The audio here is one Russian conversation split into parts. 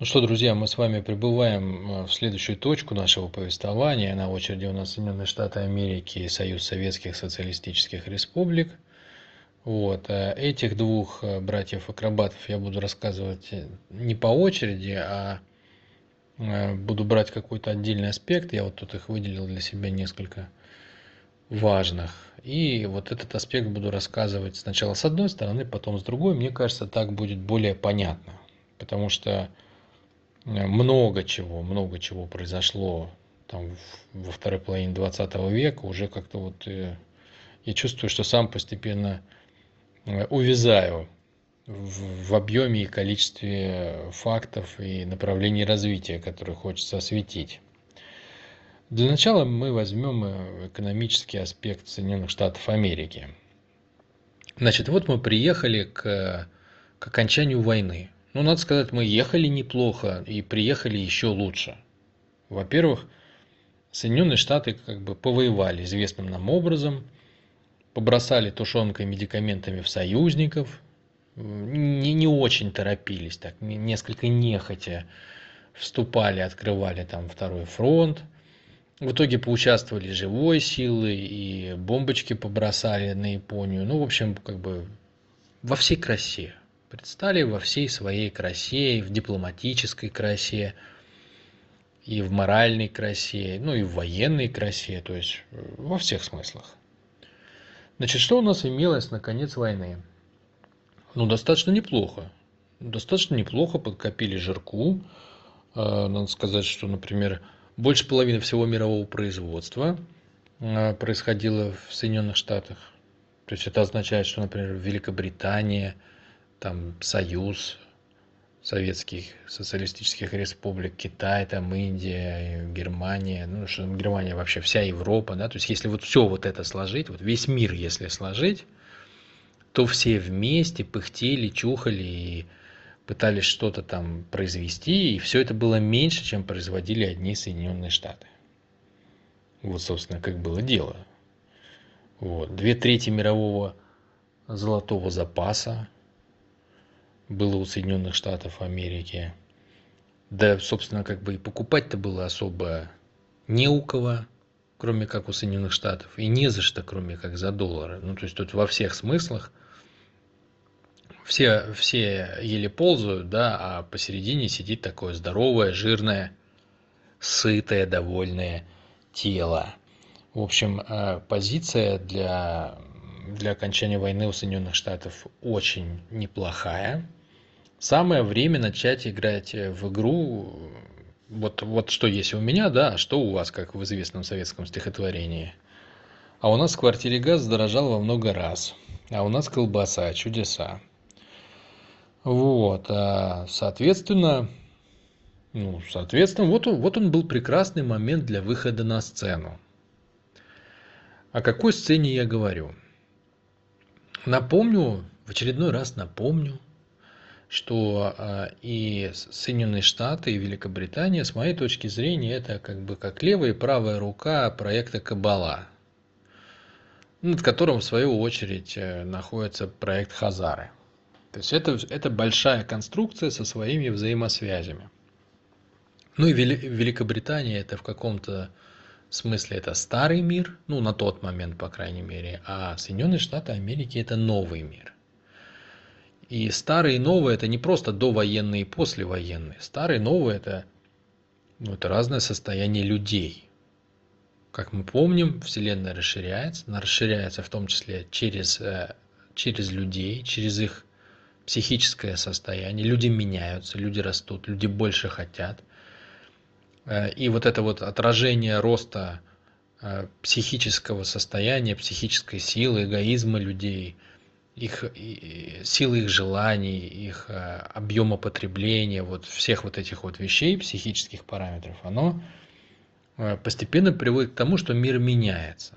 Ну что, друзья, мы с вами прибываем э, в следующую точку нашего повествования. На очереди у нас Соединенные Штаты Америки и Союз Советских Социалистических Республик. Вот. Э, этих двух э, братьев-акробатов я буду рассказывать не по очереди, а буду брать какой-то отдельный аспект. Я вот тут их выделил для себя несколько важных. И вот этот аспект буду рассказывать сначала с одной стороны, потом с другой. Мне кажется, так будет более понятно. Потому что много чего, много чего произошло там во второй половине 20 века, уже как-то вот э, я чувствую, что сам постепенно э, увязаю в, в объеме и количестве фактов и направлений развития, которые хочется осветить. Для начала мы возьмем э, экономический аспект Соединенных Штатов Америки. Значит, вот мы приехали к, к окончанию войны. Ну, надо сказать, мы ехали неплохо и приехали еще лучше. Во-первых, Соединенные Штаты как бы повоевали известным нам образом, побросали тушенкой медикаментами в союзников, не, не очень торопились, так несколько нехотя вступали, открывали там второй фронт. В итоге поучаствовали живой силой и бомбочки побросали на Японию. Ну, в общем, как бы во всей красе предстали во всей своей красе, и в дипломатической красе, и в моральной красе, ну и в военной красе, то есть э, во всех смыслах. Значит, что у нас имелось на конец войны? Ну, достаточно неплохо. Достаточно неплохо подкопили жирку. Э, надо сказать, что, например, больше половины всего мирового производства э, происходило в Соединенных Штатах. То есть это означает, что, например, Великобритания – там Союз советских социалистических республик, Китай, там Индия, Германия, ну что Германия вообще вся Европа, да, то есть если вот все вот это сложить, вот весь мир если сложить, то все вместе пыхтели, чухали и пытались что-то там произвести, и все это было меньше, чем производили одни Соединенные Штаты. Вот, собственно, как было дело. Вот. Две трети мирового золотого запаса было у Соединенных Штатов Америки. Да, собственно, как бы и покупать-то было особо не у кого, кроме как у Соединенных Штатов, и не за что, кроме как за доллары. Ну, то есть тут во всех смыслах все, все еле ползают, да, а посередине сидит такое здоровое, жирное, сытое, довольное тело. В общем, э, позиция для, для окончания войны у Соединенных Штатов очень неплохая самое время начать играть э, в игру вот, вот что есть у меня, да, а что у вас, как в известном советском стихотворении. А у нас в квартире газ задорожал во много раз, а у нас колбаса, чудеса. Вот, а, соответственно, ну, соответственно, вот он, вот он был прекрасный момент для выхода на сцену. О какой сцене я говорю? Напомню, в очередной раз напомню, что а, и Соединенные Штаты, и Великобритания, с моей точки зрения, это как бы как левая и правая рука проекта Кабала, над которым, в свою очередь, э, находится проект Хазары. То есть это, это большая конструкция со своими взаимосвязями. Ну и Великобритания это в каком-то смысле это старый мир, ну на тот момент, по крайней мере, а Соединенные Штаты Америки это новый мир. И старые и новые это не просто довоенные и послевоенные. Старые и новые это, ну, это разное состояние людей. Как мы помним, Вселенная расширяется. Она расширяется в том числе через, э, через людей, через их психическое состояние. Люди меняются, люди растут, люди больше хотят. Э, и вот это вот отражение роста э, психического состояния, психической силы, эгоизма людей – их силы их желаний, их э, объема потребления, вот всех вот этих вот вещей, психических параметров, оно постепенно приводит к тому, что мир меняется.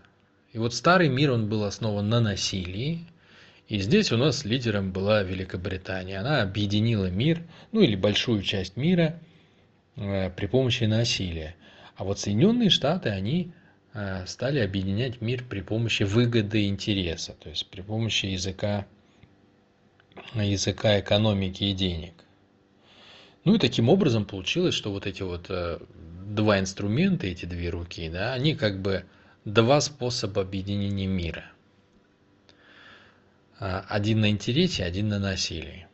И вот старый мир, он был основан на насилии, и здесь у нас лидером была Великобритания. Она объединила мир, ну или большую часть мира при помощи насилия. А вот Соединенные Штаты, они Э, стали объединять мир при помощи выгоды и интереса, то есть при помощи языка, языка экономики и денег. Ну и таким образом получилось, что вот эти вот э, два инструмента, эти две руки, да, они как бы два способа объединения мира. Один на интересе, один на насилии.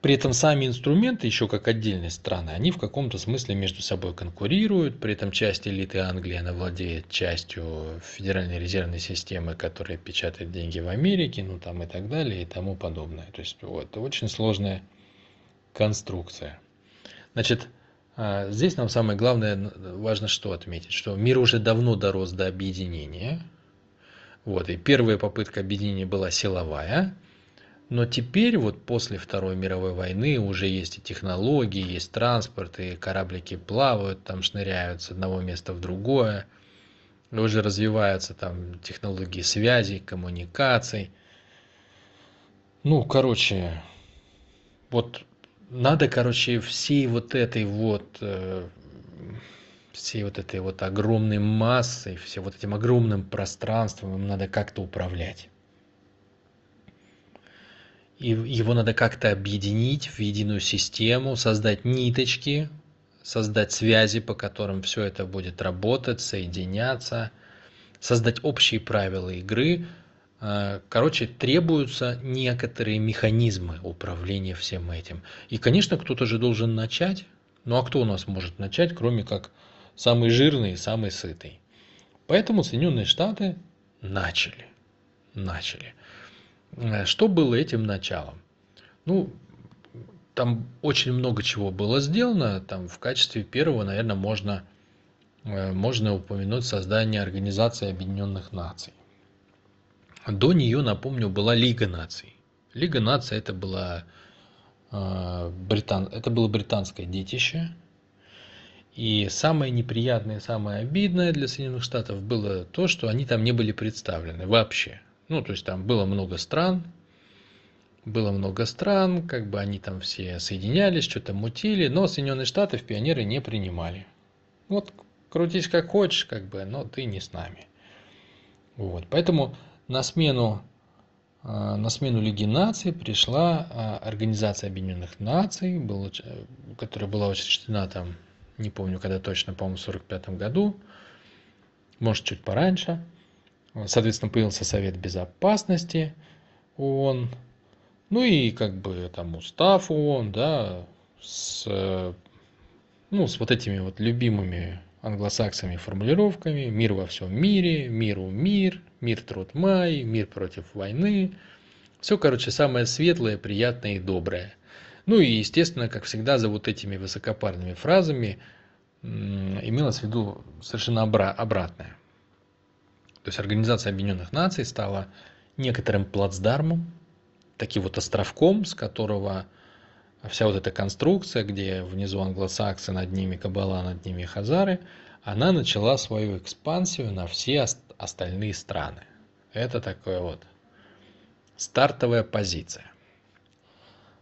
При этом сами инструменты, еще как отдельные страны, они в каком-то смысле между собой конкурируют. При этом часть элиты Англии, она владеет частью Федеральной резервной системы, которая печатает деньги в Америке, ну там и так далее и тому подобное. То есть вот, это очень сложная конструкция. Значит, а, здесь нам самое главное, важно что отметить, что мир уже давно дорос до объединения. Вот, и первая попытка объединения была силовая – но теперь вот после Второй мировой войны уже есть и технологии, есть транспорт, и кораблики плавают, там шныряют с одного места в другое. Уже развиваются там технологии связи, коммуникаций. Ну, короче, вот надо, короче, всей вот этой вот э, всей вот этой вот огромной массой, всем вот этим огромным пространством им надо как-то управлять и его надо как-то объединить в единую систему, создать ниточки, создать связи, по которым все это будет работать, соединяться, создать общие правила игры. А, короче, требуются некоторые механизмы управления всем этим. И, конечно, кто-то же должен начать. Ну а кто у нас может начать, кроме как самый жирный и самый сытый? Поэтому Соединенные Штаты начали. Начали. Э, что было этим началом? Ну, там очень много чего было сделано. Там в качестве первого, наверное, можно, э, можно упомянуть создание Организации Объединенных Наций. До нее, напомню, была Лига наций. Лига наций это была э, британ... это было британское детище. И самое неприятное, самое обидное для Соединенных Штатов было то, что они там не были представлены вообще. Ну, то есть там было много стран, было много стран, как бы они там все соединялись, что-то мутили, но Соединенные Штаты в пионеры не принимали. Вот крутись как хочешь, как бы, но ты не с нами. Вот, поэтому на смену, а, на смену Лиги наций пришла а, Организация Объединенных Наций, которая была учреждена там, не помню когда точно, по-моему, в 1945 году, может чуть пораньше – Соответственно, появился Совет Безопасности ООН, ну и как бы там устав ООН, да, с, ну, с вот этими вот любимыми англосаксами формулировками «мир во всем мире», «миру мир», «мир труд май», «мир против войны». Все, короче, самое светлое, приятное и доброе. Ну и, естественно, как всегда, за вот этими высокопарными фразами имелось в виду совершенно обратное. То есть Организация Объединенных Наций стала некоторым плацдармом, таким вот островком, с которого вся вот эта конструкция, где внизу англосаксы, над ними кабала, над ними хазары, она начала свою экспансию на все остальные страны. Это такое вот стартовая позиция.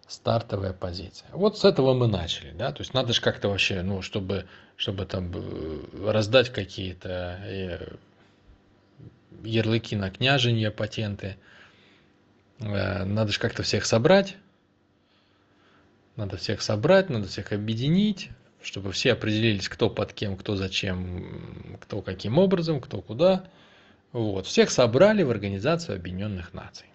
Стартовая позиция. Вот с этого мы начали, да, то есть надо же как-то вообще, ну, чтобы, чтобы там э, раздать какие-то э, ярлыки на княженье, патенты. Э, надо же как-то всех собрать. Надо всех собрать, надо всех объединить, чтобы все определились, кто под кем, кто зачем, кто каким образом, кто куда. Вот. Всех собрали в Организацию Объединенных Наций.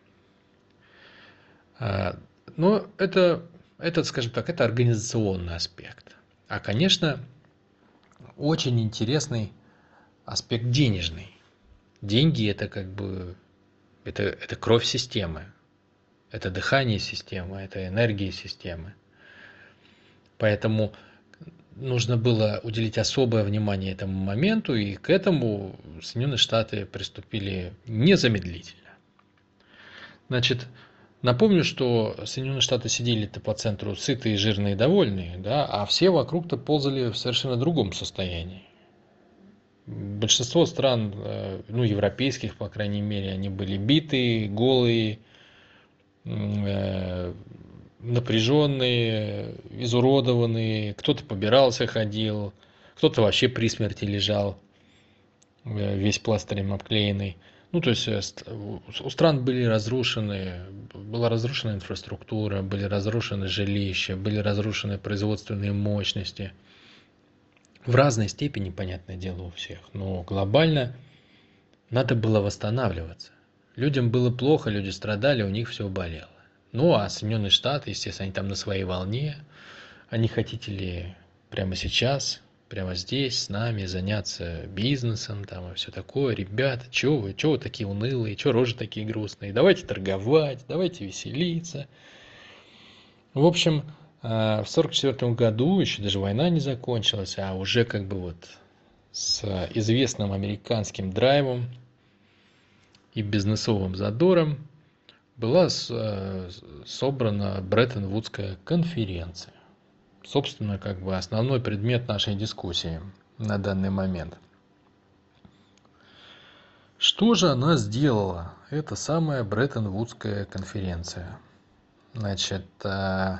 Э, но это, это, скажем так, это организационный аспект. А, конечно, очень интересный аспект денежный. Деньги это как бы это, это кровь системы, это дыхание системы, это энергия системы. Поэтому нужно было уделить особое внимание этому моменту, и к этому Соединенные Штаты приступили незамедлительно. Значит, напомню, что Соединенные Штаты сидели-то по центру сытые, жирные, довольные, да, а все вокруг-то ползали в совершенно другом состоянии большинство стран, э, ну, европейских, по крайней мере, они были битые, голые, э, напряженные, изуродованные, кто-то побирался, ходил, кто-то вообще при смерти лежал, э, весь пластырем обклеенный. Ну, то есть у стран были разрушены, была разрушена инфраструктура, были разрушены жилища, были разрушены производственные мощности. В разной степени, понятное дело, у всех. Но глобально надо было восстанавливаться. Людям было плохо, люди страдали, у них все болело. Ну, а Соединенные Штаты, естественно, они там на своей волне. Они хотите ли прямо сейчас прямо здесь с нами заняться бизнесом там и все такое. Ребята, чего вы, чего вы такие унылые, чего рожи такие грустные? Давайте торговать, давайте веселиться. В общем, в сорок четвертом году еще даже война не закончилась, а уже как бы вот с известным американским драйвом и бизнесовым задором была э, собрана Бреттон-Вудская конференция собственно, как бы основной предмет нашей дискуссии на данный момент. Что же она сделала? Это самая Бреттон-Вудская конференция. Значит, э,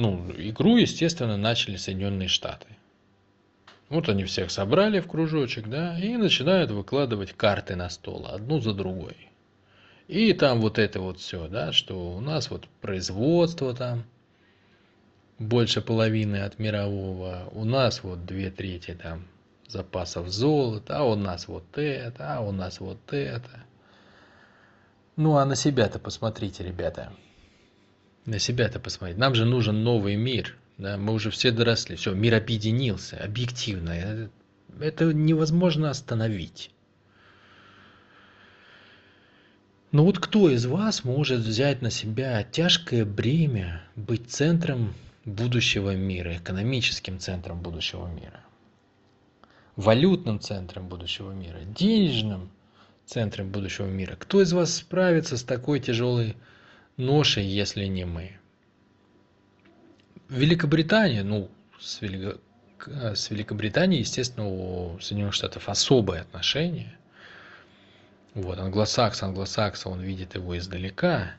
ну, игру, естественно, начали Соединенные Штаты. Вот они всех собрали в кружочек, да, и начинают выкладывать карты на стол, одну за другой. И там вот это вот все, да, что у нас вот производство там, больше половины от мирового. У нас вот две трети там запасов золота, а у нас вот это, а у нас вот это. Ну а на себя-то посмотрите, ребята. На себя-то посмотрите. Нам же нужен новый мир. Да? Мы уже все доросли. Все, мир объединился. Объективно. Это, это невозможно остановить. Но вот кто из вас может взять на себя тяжкое бремя быть центром будущего мира, экономическим центром будущего мира, валютным центром будущего мира, денежным центром будущего мира. Кто из вас справится с такой тяжелой ношей, если не мы? Великобритания, ну, с, Велико... с Великобританией, естественно, у Соединенных Штатов особое отношение. Вот, англосакс, англосакса, он видит его издалека.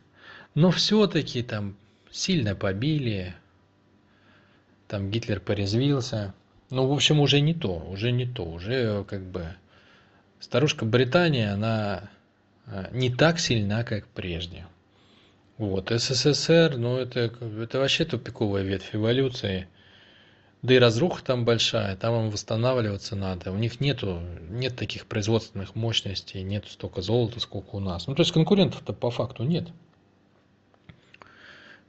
Но все-таки там сильно побили, там Гитлер порезвился. Ну, в общем, уже не то, уже не то, уже как бы старушка Британия, она а, не так сильна, как прежде. Вот, СССР, ну, это, это вообще тупиковая ветвь эволюции. Да и разруха там большая, там им восстанавливаться надо. У них нету, нет таких производственных мощностей, нет столько золота, сколько у нас. Ну, то есть конкурентов-то по факту нет.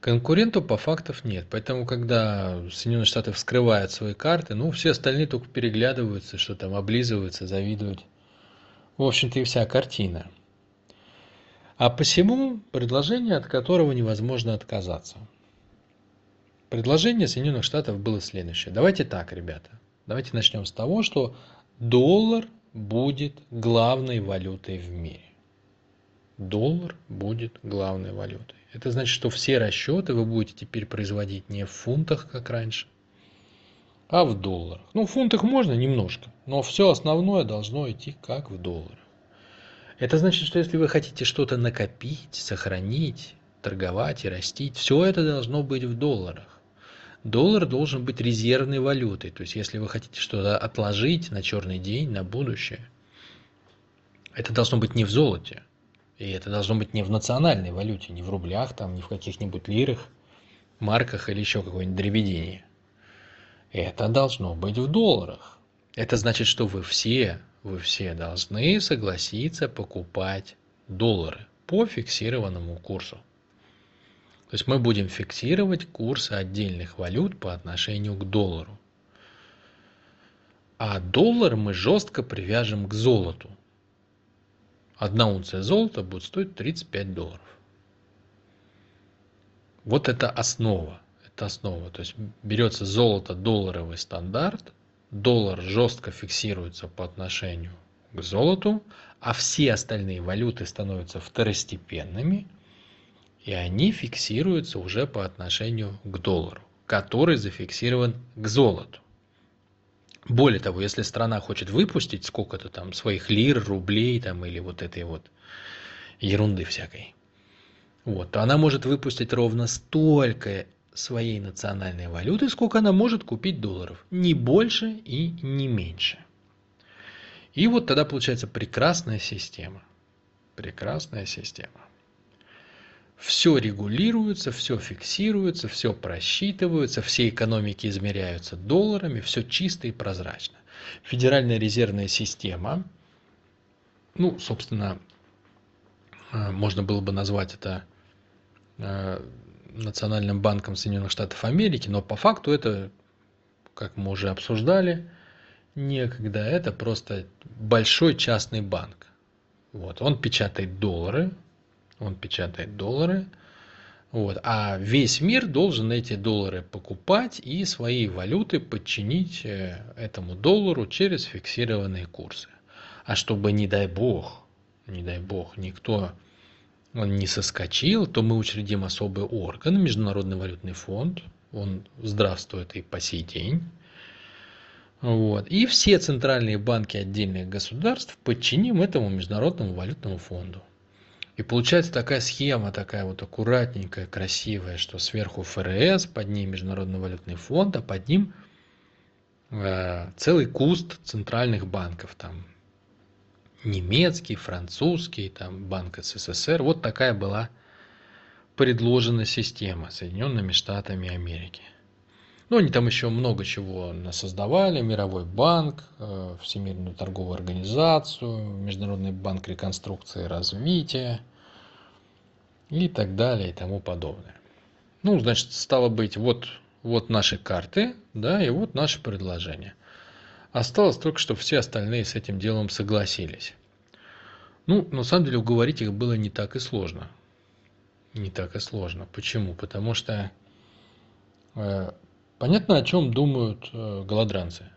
Конкурентов по фактов нет. Поэтому, когда Соединенные Штаты вскрывают свои карты, ну, все остальные только переглядываются, что там облизываются, завидуют. В общем-то и вся картина. А посему предложение, от которого невозможно отказаться. Предложение Соединенных Штатов было следующее. Давайте так, ребята. Давайте начнем с того, что доллар будет главной валютой в мире. Доллар будет главной валютой. Это значит, что все расчеты вы будете теперь производить не в фунтах, как раньше, а в долларах. Ну, в фунтах можно немножко, но все основное должно идти как в долларах. Это значит, что если вы хотите что-то накопить, сохранить, торговать и растить, все это должно быть в долларах. Доллар должен быть резервной валютой. То есть, если вы хотите что-то отложить на черный день, на будущее, это должно быть не в золоте, и это должно быть не в национальной валюте, не в рублях, там, не в каких-нибудь лирах, марках или еще какой-нибудь дребедении. Это должно быть в долларах. Это значит, что вы все, вы все должны согласиться покупать доллары по фиксированному курсу. То есть мы будем фиксировать курсы отдельных валют по отношению к доллару. А доллар мы жестко привяжем к золоту одна унция золота будет стоить 35 долларов. Вот это основа. Это основа. То есть берется золото долларовый стандарт, доллар жестко фиксируется по отношению к золоту, а все остальные валюты становятся второстепенными, и они фиксируются уже по отношению к доллару, который зафиксирован к золоту. Более того, если страна хочет выпустить сколько-то там своих лир, рублей там или вот этой вот ерунды всякой, вот, то она может выпустить ровно столько своей национальной валюты, сколько она может купить долларов. Не больше и не меньше. И вот тогда получается прекрасная система. Прекрасная система. Все регулируется, все фиксируется, все просчитывается, все экономики измеряются долларами, все чисто и прозрачно. Федеральная резервная система, ну, собственно, э, можно было бы назвать это э, Национальным банком Соединенных Штатов Америки, но по факту это, как мы уже обсуждали, некогда, это просто большой частный банк. Вот, он печатает доллары, он печатает доллары, вот, а весь мир должен эти доллары покупать и свои валюты подчинить э, этому доллару через фиксированные курсы. А чтобы, не дай бог, не дай бог, никто он не соскочил, то мы учредим особый орган, Международный валютный фонд, он здравствует и по сей день. Вот. И все центральные банки отдельных государств подчиним этому Международному валютному фонду. И получается такая схема, такая вот аккуратненькая, красивая, что сверху ФРС, под ним Международный валютный фонд, а под ним э, целый куст центральных банков. Там немецкий, французский, там Банк СССР. Вот такая была предложена система Соединенными Штатами Америки. Ну, они там еще много чего создавали. Мировой банк, э, Всемирную торговую организацию, Международный банк реконструкции и развития и так далее и тому подобное. Ну, значит, стало быть, вот, вот наши карты, да, и вот наше предложение. Осталось только, чтобы все остальные с этим делом согласились. Ну, на самом деле, уговорить их было не так и сложно. Не так и сложно. Почему? Потому что э, понятно, о чем думают э, голодранцы.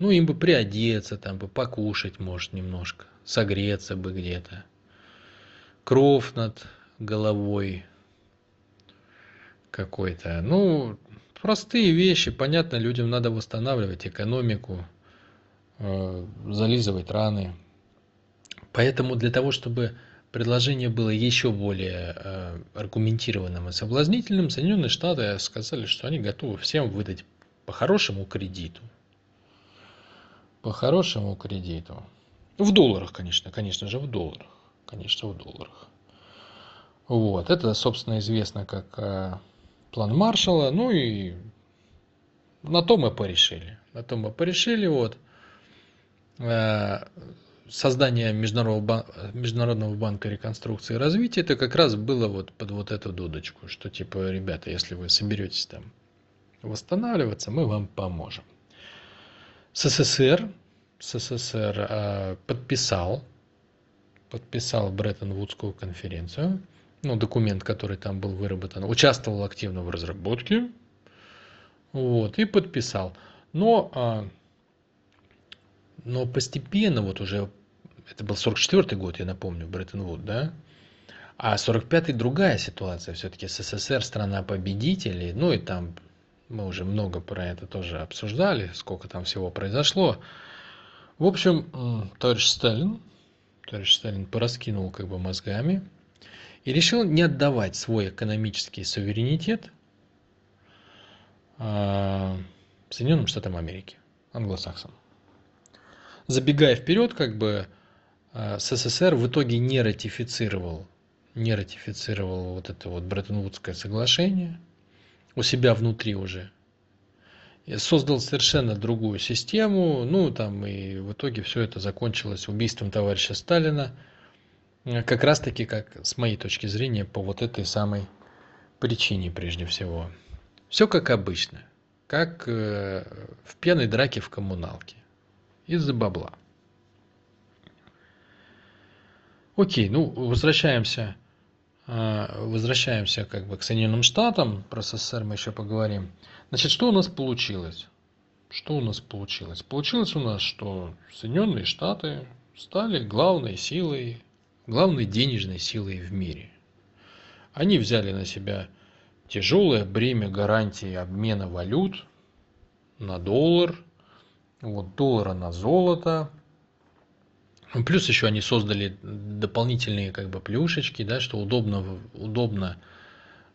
Ну, им бы приодеться, там бы покушать, может, немножко, согреться бы где-то. Кров над головой какой-то. Ну, простые вещи, понятно, людям надо восстанавливать экономику, зализывать раны. Поэтому для того, чтобы предложение было еще более э, аргументированным и соблазнительным, Соединенные Штаты сказали, что они готовы всем выдать по хорошему кредиту. По хорошему кредиту. В долларах, конечно, конечно же, в долларах. Конечно, в долларах. Вот, это, собственно, известно как э, план Маршалла. Ну и на то мы порешили. На то мы порешили, вот. Э, создание Международного, Международного банка реконструкции и развития, это как раз было вот под вот эту дудочку, что типа, ребята, если вы соберетесь там восстанавливаться, мы вам поможем. СССР, СССР э, подписал, подписал Бреттон-Вудскую конференцию, ну, документ, который там был выработан, участвовал активно в разработке, вот, и подписал. Но а, но постепенно вот уже, это был 44 год, я напомню, Бреттон-Вуд, да? А 45-й другая ситуация, все-таки СССР страна победителей, ну и там мы уже много про это тоже обсуждали, сколько там всего произошло. В общем, товарищ Сталин, товарищ Сталин пораскинул как бы мозгами и решил не отдавать свой экономический суверенитет а, Соединенным Штатам Америки, англосаксам забегая вперед, как бы э, СССР в итоге не ратифицировал, не ратифицировал вот это вот Бреттон-Вудское соглашение у себя внутри уже. И создал совершенно другую систему, ну там и в итоге все это закончилось убийством товарища Сталина, э, как раз таки, как с моей точки зрения, по вот этой самой причине прежде всего. Все как обычно, как э, в пьяной драке в коммуналке из-за бабла. Окей, ну возвращаемся, а, возвращаемся как бы к Соединенным Штатам, про СССР мы еще поговорим. Значит, что у нас получилось? Что у нас получилось? Получилось у нас, что Соединенные Штаты стали главной силой, главной денежной силой в мире. Они взяли на себя тяжелое бремя гарантии обмена валют на доллар – вот, доллара на золото. Плюс еще они создали дополнительные как бы плюшечки, да, что удобно, удобно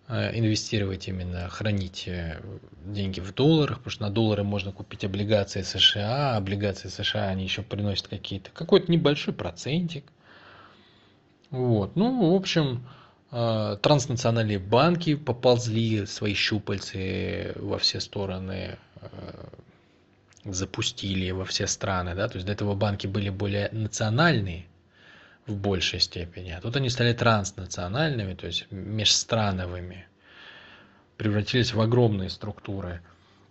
э, инвестировать именно, хранить э, деньги в долларах, потому что на доллары можно купить облигации США, облигации США, они еще приносят какие-то, какой-то небольшой процентик. Вот, ну, в общем, э, транснациональные банки поползли свои щупальцы во все стороны, запустили во все страны, да, то есть до этого банки были более национальные в большей степени, а тут они стали транснациональными, то есть межстрановыми, превратились в огромные структуры,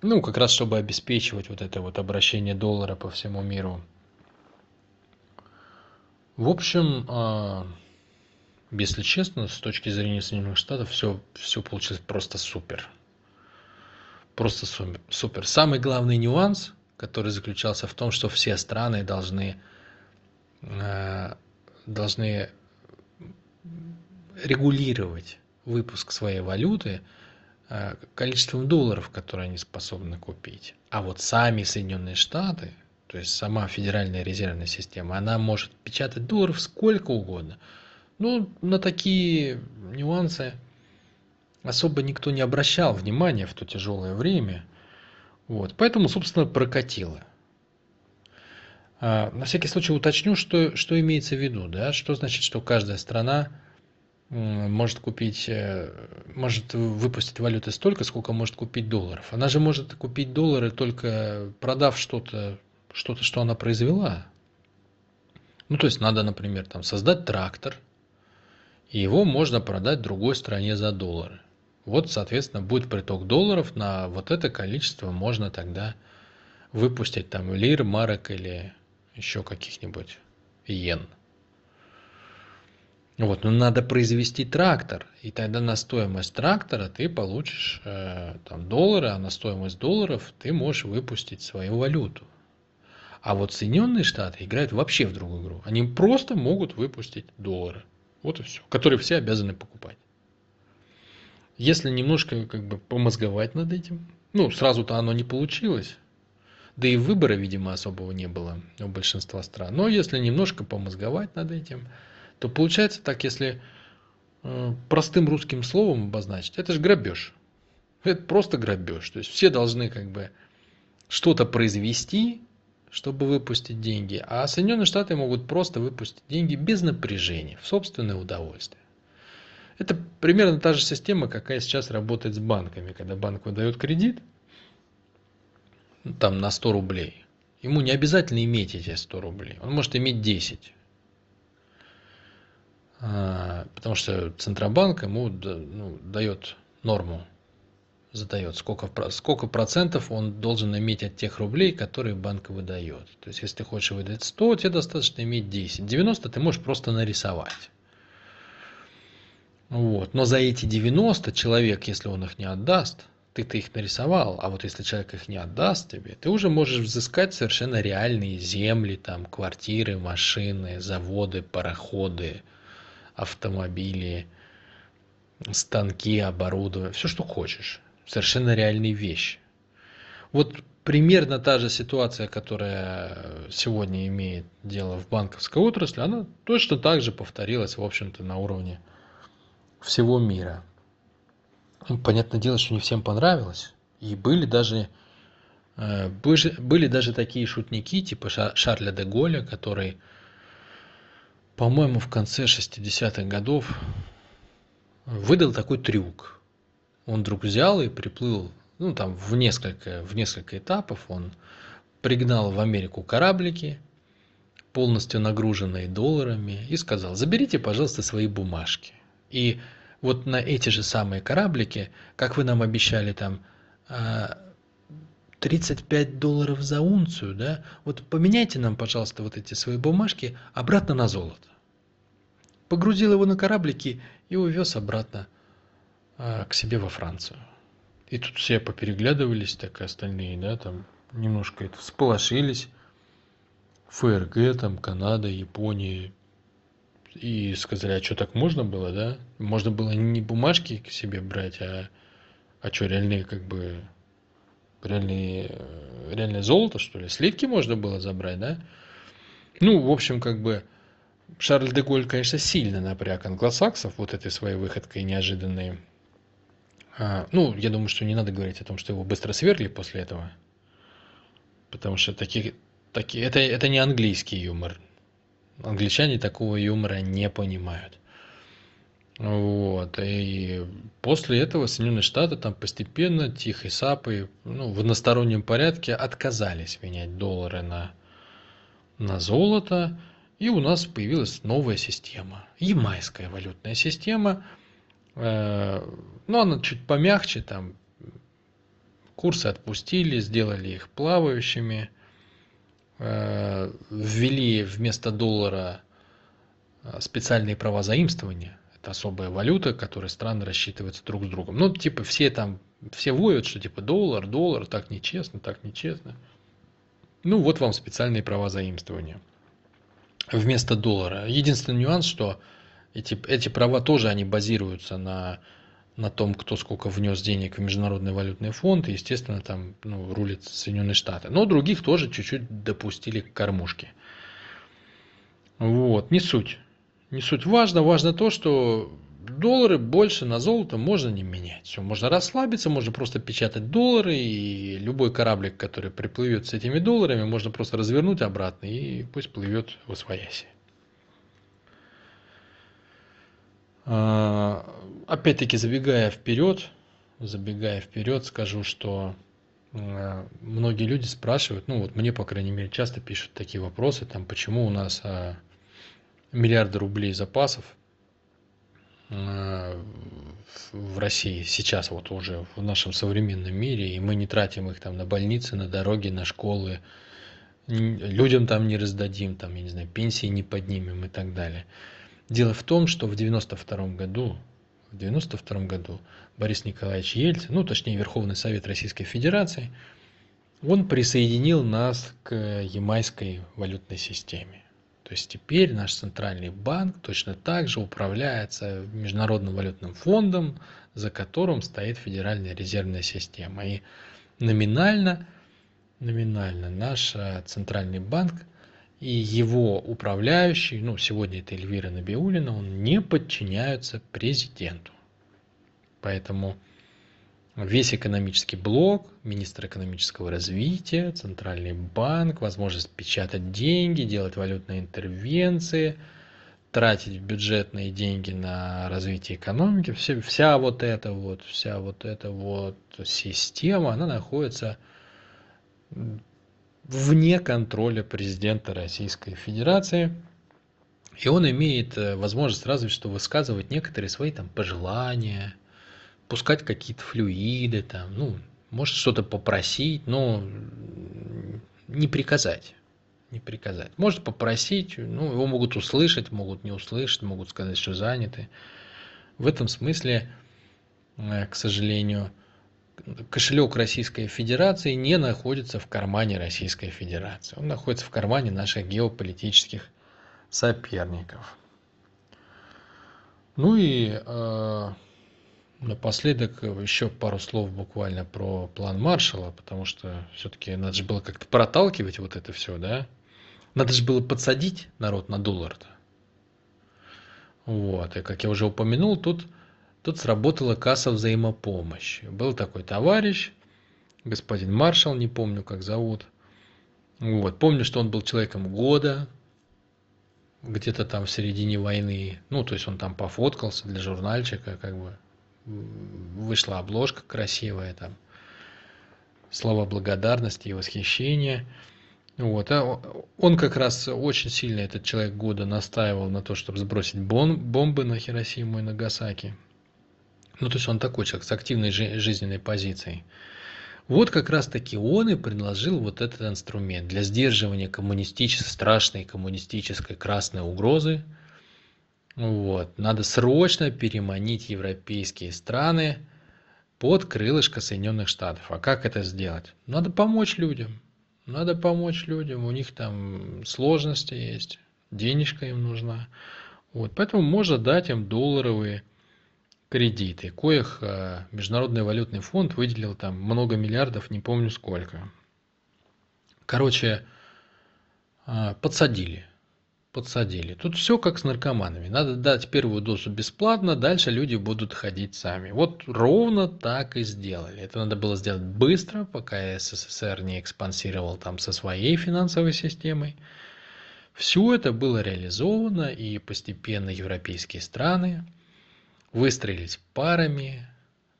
ну, как раз чтобы обеспечивать вот это вот обращение доллара по всему миру. В общем, а, если честно, с точки зрения Соединенных Штатов, все, все получилось просто супер. Просто супер. Самый главный нюанс – который заключался в том, что все страны должны, э, должны регулировать выпуск своей валюты э, количеством долларов, которые они способны купить. А вот сами Соединенные Штаты, то есть сама Федеральная резервная система, она может печатать долларов сколько угодно. Ну, на такие нюансы особо никто не обращал внимания в то тяжелое время – вот, поэтому, собственно, прокатило. А, на всякий случай уточню, что, что имеется в виду. Да? Что значит, что каждая страна может купить, э, может выпустить валюты столько, сколько может купить долларов. Она же может купить доллары только продав что-то, что-то, что она произвела. Ну, то есть надо, например, там, создать трактор, и его можно продать другой стране за доллары. Вот, соответственно, будет приток долларов на вот это количество можно тогда выпустить там лир, марок или еще каких-нибудь йен. Вот, но надо произвести трактор, и тогда на стоимость трактора ты получишь э, там доллары, а на стоимость долларов ты можешь выпустить свою валюту. А вот Соединенные Штаты играют вообще в другую игру. Они просто могут выпустить доллары. Вот и все. Которые все обязаны покупать. Если немножко как бы помозговать над этим, ну, сразу-то оно не получилось. Да и выбора, видимо, особого не было у большинства стран. Но если немножко помозговать над этим, то получается так, если э, простым русским словом обозначить, это же грабеж. Это просто грабеж. То есть все должны как бы что-то произвести, чтобы выпустить деньги. А Соединенные Штаты могут просто выпустить деньги без напряжения, в собственное удовольствие. Это примерно та же система, какая сейчас работает с банками. Когда банк выдает кредит, ну, там на 100 рублей, ему не обязательно иметь эти 100 рублей. Он может иметь 10. А, потому что Центробанк ему ну, дает норму, задает, сколько, сколько процентов он должен иметь от тех рублей, которые банк выдает. То есть, если ты хочешь выдать 100, тебе достаточно иметь 10. 90 ты можешь просто нарисовать. Вот. Но за эти 90 человек, если он их не отдаст, ты-то их нарисовал, а вот если человек их не отдаст тебе, ты уже можешь взыскать совершенно реальные земли, там, квартиры, машины, заводы, пароходы, автомобили, станки, оборудование, все, что хочешь. Совершенно реальные вещи. Вот примерно та же ситуация, которая сегодня имеет дело в банковской отрасли, она точно так же повторилась, в общем-то, на уровне всего мира. Ну, понятное дело, что не всем понравилось. И были даже, э, были даже такие шутники, типа Шарля де Голля, который, по-моему, в конце 60-х годов выдал такой трюк. Он вдруг взял и приплыл, ну, там, в несколько, в несколько этапов. Он пригнал в Америку кораблики, полностью нагруженные долларами, и сказал, заберите, пожалуйста, свои бумажки. И вот на эти же самые кораблики, как вы нам обещали там 35 а, долларов за унцию, да, вот поменяйте нам, пожалуйста, вот эти свои бумажки обратно на золото. Погрузил его на кораблики и увез обратно а, к себе во Францию. И тут все попереглядывались, так и остальные, да, там немножко это всполошились. ФРГ, там, Канада, Япония, и сказали, а что так можно было, да? Можно было не бумажки к себе брать, а, а что, реальные как бы, реальные, реальное золото, что ли? Сливки можно было забрать, да? Ну, в общем, как бы, Шарль де Голь, конечно, сильно напряг англосаксов вот этой своей выходкой неожиданной. А, ну, я думаю, что не надо говорить о том, что его быстро свергли после этого. Потому что такие, такие, это, это не английский юмор. Англичане такого юмора не понимают. Вот. И после этого Соединенные Штаты там постепенно, тихой сапой, ну, в одностороннем порядке отказались менять доллары на, на золото. И у нас появилась новая система. Ямайская валютная система. Э, ну, она чуть помягче, там курсы отпустили, сделали их плавающими. Э, ввели вместо доллара э, специальные права заимствования это особая валюта, которой страны рассчитываются друг с другом. Ну, типа, все там, все воют, что типа доллар, доллар, так нечестно, так нечестно. Ну, вот вам специальные права заимствования вместо доллара. Единственный нюанс, что эти, эти права тоже, они базируются на, на том, кто сколько внес денег в Международный валютный фонд, естественно, там ну, рулит Соединенные Штаты. Но других тоже чуть-чуть допустили к кормушке. Вот, не суть не суть важно. Важно то, что доллары больше на золото можно не менять. Все, можно расслабиться, можно просто печатать доллары, и любой кораблик, который приплывет с этими долларами, можно просто развернуть обратно, и пусть плывет в освояси. А, опять-таки, забегая вперед, забегая вперед, скажу, что а, многие люди спрашивают, ну вот мне, по крайней мере, часто пишут такие вопросы, там, почему у нас а, миллиарды рублей запасов э, в России сейчас вот уже в нашем современном мире, и мы не тратим их там на больницы, на дороги, на школы, людям там не раздадим, там, я не знаю, пенсии не поднимем и так далее. Дело в том, что в 92 году, в 92 году Борис Николаевич Ельцин, ну, точнее, Верховный Совет Российской Федерации, он присоединил нас к ямайской валютной системе. То есть теперь наш центральный банк точно так же управляется Международным валютным фондом, за которым стоит Федеральная резервная система. И номинально, номинально наш э, центральный банк и его управляющий, ну сегодня это Эльвира Набиулина, он не подчиняются президенту. Поэтому весь экономический блок, министр экономического развития, центральный банк, возможность печатать деньги, делать валютные интервенции, тратить бюджетные деньги на развитие экономики, все, вся вот эта вот, вся вот эта вот система, она находится вне контроля президента Российской Федерации. И он имеет э, возможность разве что высказывать некоторые свои там пожелания, пускать какие-то флюиды, там, ну, может что-то попросить, но не приказать. Не приказать. Может попросить, ну, его могут услышать, могут не услышать, могут сказать, что заняты. В этом смысле, э, к сожалению, кошелек Российской Федерации не находится в кармане Российской Федерации. Он находится в кармане наших геополитических соперников. Ну и э, Напоследок еще пару слов буквально про план Маршала, потому что все-таки надо же было как-то проталкивать вот это все, да? Надо же было подсадить народ на доллар-то. Вот, и как я уже упомянул, тут, тут сработала касса взаимопомощи. Был такой товарищ, господин Маршал, не помню, как зовут. Вот, помню, что он был человеком года, где-то там в середине войны. Ну, то есть он там пофоткался для журнальчика, как бы вышла обложка красивая, там слова благодарности и восхищения. Вот. А он как раз очень сильно, этот человек года, настаивал на то, чтобы сбросить бом бомбы на Хиросиму и Нагасаки. Ну, то есть он такой человек с активной жизненной позицией. Вот как раз таки он и предложил вот этот инструмент для сдерживания коммунистической, страшной коммунистической красной угрозы – вот. Надо срочно переманить европейские страны под крылышко Соединенных Штатов. А как это сделать? Надо помочь людям. Надо помочь людям. У них там сложности есть, денежка им нужна. Вот. Поэтому можно дать им долларовые кредиты, коих э, Международный валютный фонд выделил там много миллиардов, не помню сколько. Короче, э, подсадили подсадили. Тут все как с наркоманами. Надо дать первую дозу бесплатно, дальше люди будут ходить сами. Вот ровно так и сделали. Это надо было сделать быстро, пока СССР не экспансировал там со своей финансовой системой. Все это было реализовано, и постепенно европейские страны выстроились парами,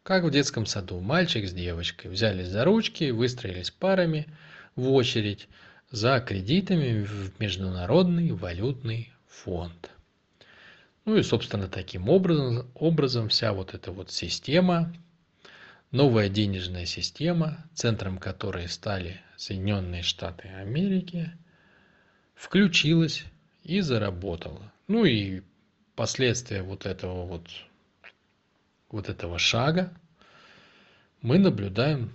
как в детском саду. Мальчик с девочкой взялись за ручки, выстроились парами в очередь за кредитами в Международный валютный фонд. Ну и, собственно, таким образом, образом вся вот эта вот система, новая денежная система, центром которой стали Соединенные Штаты Америки, включилась и заработала. Ну и последствия вот этого вот, вот этого шага мы наблюдаем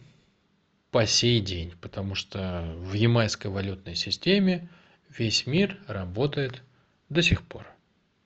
по сей день, потому что в ямайской валютной системе весь мир работает до сих пор.